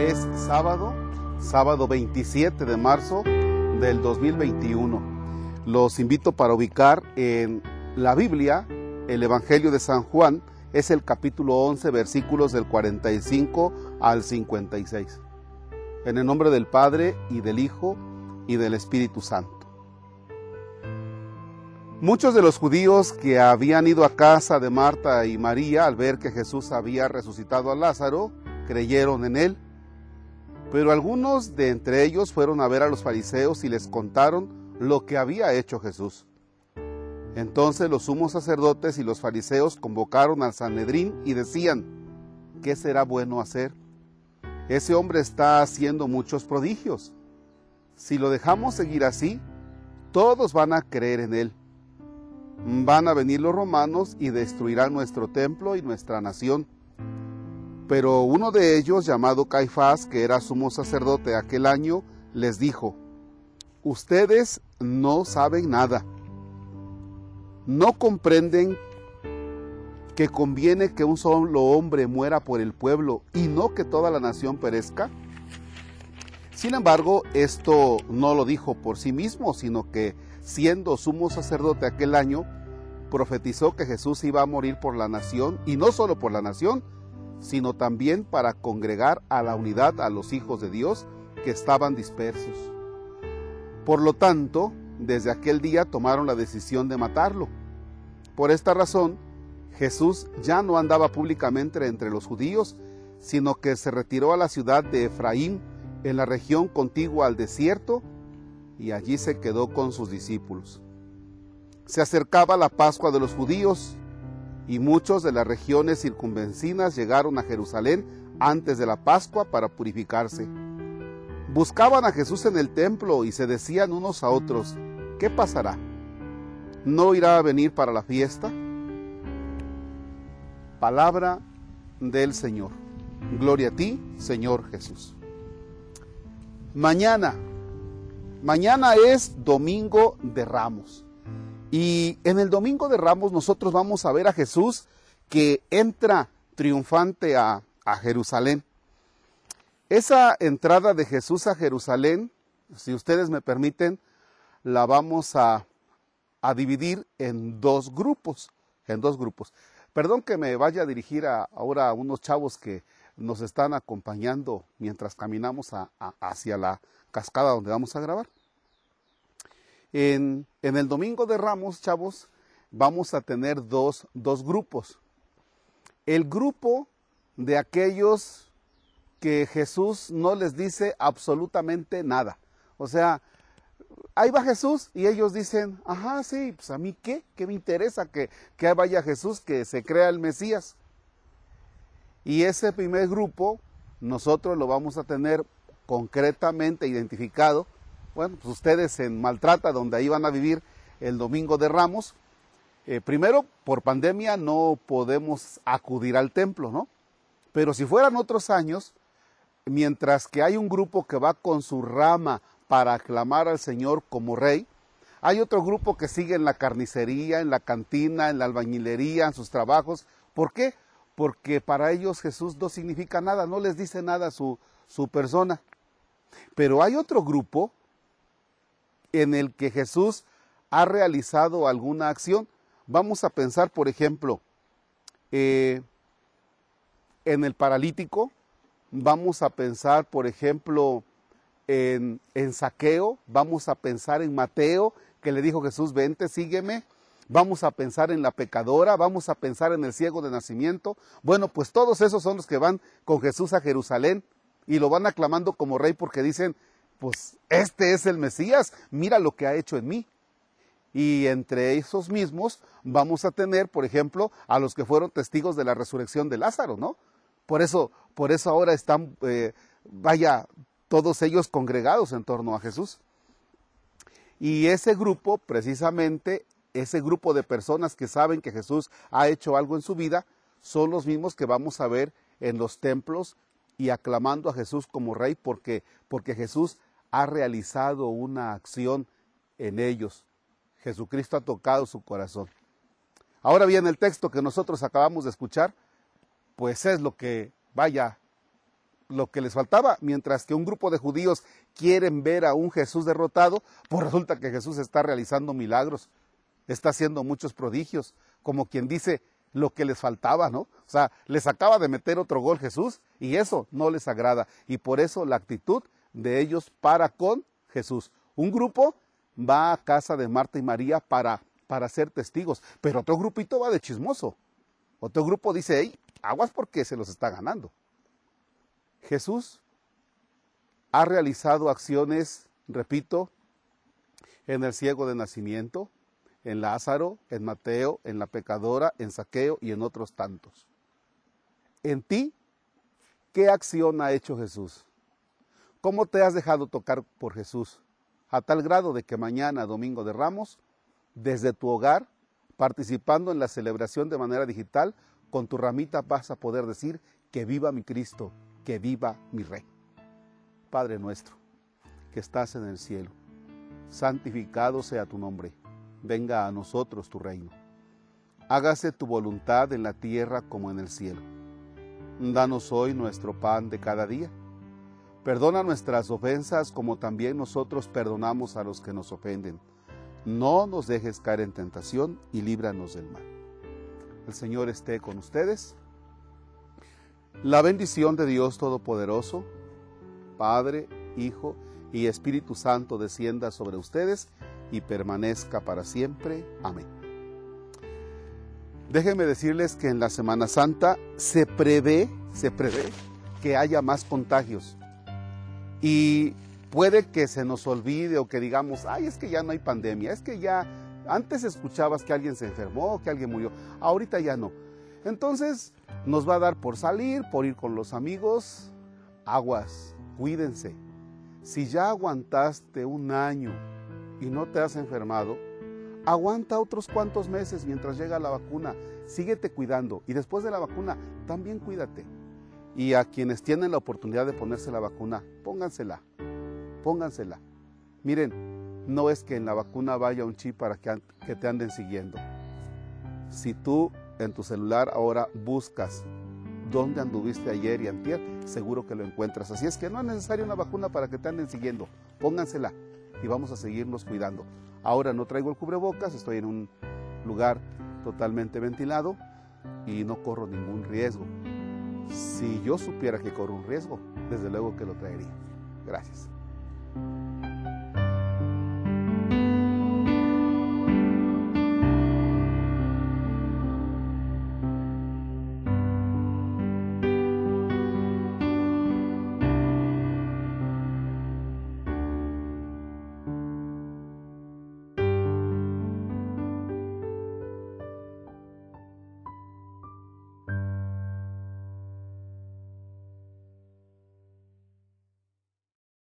es sábado, sábado 27 de marzo del 2021. Los invito para ubicar en la Biblia el Evangelio de San Juan, es el capítulo 11, versículos del 45 al 56. En el nombre del Padre y del Hijo y del Espíritu Santo. Muchos de los judíos que habían ido a casa de Marta y María al ver que Jesús había resucitado a Lázaro, creyeron en él. Pero algunos de entre ellos fueron a ver a los fariseos y les contaron lo que había hecho Jesús. Entonces los sumos sacerdotes y los fariseos convocaron al Sanedrín y decían, ¿qué será bueno hacer? Ese hombre está haciendo muchos prodigios. Si lo dejamos seguir así, todos van a creer en él van a venir los romanos y destruirán nuestro templo y nuestra nación. Pero uno de ellos, llamado Caifás, que era sumo sacerdote aquel año, les dijo, ustedes no saben nada, no comprenden que conviene que un solo hombre muera por el pueblo y no que toda la nación perezca. Sin embargo, esto no lo dijo por sí mismo, sino que siendo sumo sacerdote aquel año, profetizó que Jesús iba a morir por la nación, y no solo por la nación, sino también para congregar a la unidad a los hijos de Dios que estaban dispersos. Por lo tanto, desde aquel día tomaron la decisión de matarlo. Por esta razón, Jesús ya no andaba públicamente entre los judíos, sino que se retiró a la ciudad de Efraín, en la región contigua al desierto, y allí se quedó con sus discípulos. Se acercaba la Pascua de los judíos y muchos de las regiones circunvencinas llegaron a Jerusalén antes de la Pascua para purificarse. Buscaban a Jesús en el templo y se decían unos a otros, ¿qué pasará? ¿No irá a venir para la fiesta? Palabra del Señor. Gloria a ti, Señor Jesús. Mañana Mañana es Domingo de Ramos. Y en el Domingo de Ramos nosotros vamos a ver a Jesús que entra triunfante a, Jerusalén. Esa entrada de Jesús a Jerusalén, si ustedes me permiten, la vamos a, dividir en dos grupos, en dos grupos. Perdón que me vaya a dirigir ahora a unos chavos que nos están acompañando mientras caminamos hacia la cascada donde vamos a grabar. En, el domingo de Ramos, chavos, vamos a tener dos, dos grupos. El grupo de aquellos que Jesús no les dice absolutamente nada. O sea, ahí va Jesús y ellos dicen, ajá, sí, pues a mí qué, qué me interesa que, que vaya Jesús, que se crea el Mesías. Y ese primer grupo nosotros lo vamos a tener concretamente identificado. Bueno, pues ustedes en Maltrata, donde ahí van a vivir el domingo de Ramos, eh, primero, por pandemia no podemos acudir al templo, ¿no? Pero si fueran otros años, mientras que hay un grupo que va con su rama para aclamar al Señor como rey, hay otro grupo que sigue en la carnicería, en la cantina, en la albañilería, en sus trabajos. ¿Por qué? Porque para ellos Jesús no significa nada, no les dice nada su, su persona. Pero hay otro grupo en el que Jesús ha realizado alguna acción. Vamos a pensar, por ejemplo, eh, en el paralítico, vamos a pensar, por ejemplo, en, en, saqueo, vamos a pensar en Mateo, que le dijo Jesús, vente, sígueme, vamos a pensar en la pecadora, vamos a pensar en el ciego de nacimiento. Bueno, pues todos esos son los que van con Jesús a Jerusalén y lo van aclamando como rey porque dicen, pues este es el Mesías, mira lo que ha hecho en mí. Y entre esos mismos vamos a tener, por ejemplo, a los que fueron testigos de la resurrección de Lázaro, ¿no? Por eso, por eso ahora están, eh, vaya, todos ellos congregados en torno a Jesús. Y ese grupo, precisamente, ese grupo de personas que saben que Jesús ha hecho algo en su vida, son los mismos que vamos a ver en los templos y aclamando a Jesús como rey porque, porque Jesús ha realizado una acción en ellos. Jesucristo ha tocado su corazón. Ahora bien, el texto que nosotros acabamos de escuchar, pues es lo que, vaya, lo que les faltaba, mientras que un grupo de judíos quieren ver a un Jesús derrotado, pues resulta que Jesús está realizando milagros, está haciendo muchos prodigios, como quien dice lo que les faltaba, ¿no? O sea, les acaba de meter otro gol Jesús y eso no les agrada. Y por eso la actitud de ellos para con Jesús. Un grupo va a casa de Marta y María para, para ser testigos, pero otro grupito va de chismoso. Otro grupo dice, hey, aguas porque se los está ganando. Jesús ha realizado acciones, repito, en el ciego de nacimiento, en Lázaro, en Mateo, en la pecadora, en Saqueo y en otros tantos. En ti, ¿qué acción ha hecho Jesús? ¿Cómo te has dejado tocar por Jesús? A tal grado de que mañana, domingo de Ramos, desde tu hogar, participando en la celebración de manera digital, con tu ramita vas a poder decir que viva mi Cristo, que viva mi Rey. Padre nuestro, que estás en el cielo, santificado sea tu nombre, venga a nosotros tu reino. Hágase tu voluntad en la tierra como en el cielo. Danos hoy nuestro pan de cada día. Perdona nuestras ofensas como también nosotros perdonamos a los que nos ofenden. No nos dejes caer en tentación y líbranos del mal. El Señor esté con ustedes. La bendición de Dios Todopoderoso, Padre, Hijo y Espíritu Santo descienda sobre ustedes y permanezca para siempre. Amén. Déjenme decirles que en la Semana Santa se prevé, se prevé que haya más contagios. Y puede que se nos olvide o que digamos, ay, es que ya no hay pandemia, es que ya antes escuchabas que alguien se enfermó, que alguien murió, ahorita ya no. Entonces nos va a dar por salir, por ir con los amigos, aguas, cuídense. Si ya aguantaste un año y no te has enfermado, aguanta otros cuantos meses mientras llega la vacuna. Síguete cuidando y después de la vacuna también cuídate. Y a quienes tienen la oportunidad de ponerse la vacuna, póngansela, póngansela. Miren, no es que en la vacuna vaya un chip para que, te anden siguiendo. Si tú en tu celular ahora buscas dónde anduviste ayer y antier, seguro que lo encuentras. Así es que no es necesaria una vacuna para que te anden siguiendo. Póngansela y vamos a seguirnos cuidando. Ahora no traigo el cubrebocas, estoy en un lugar totalmente ventilado y no corro ningún riesgo. Si yo supiera que corro un riesgo, desde luego que lo traería. Gracias.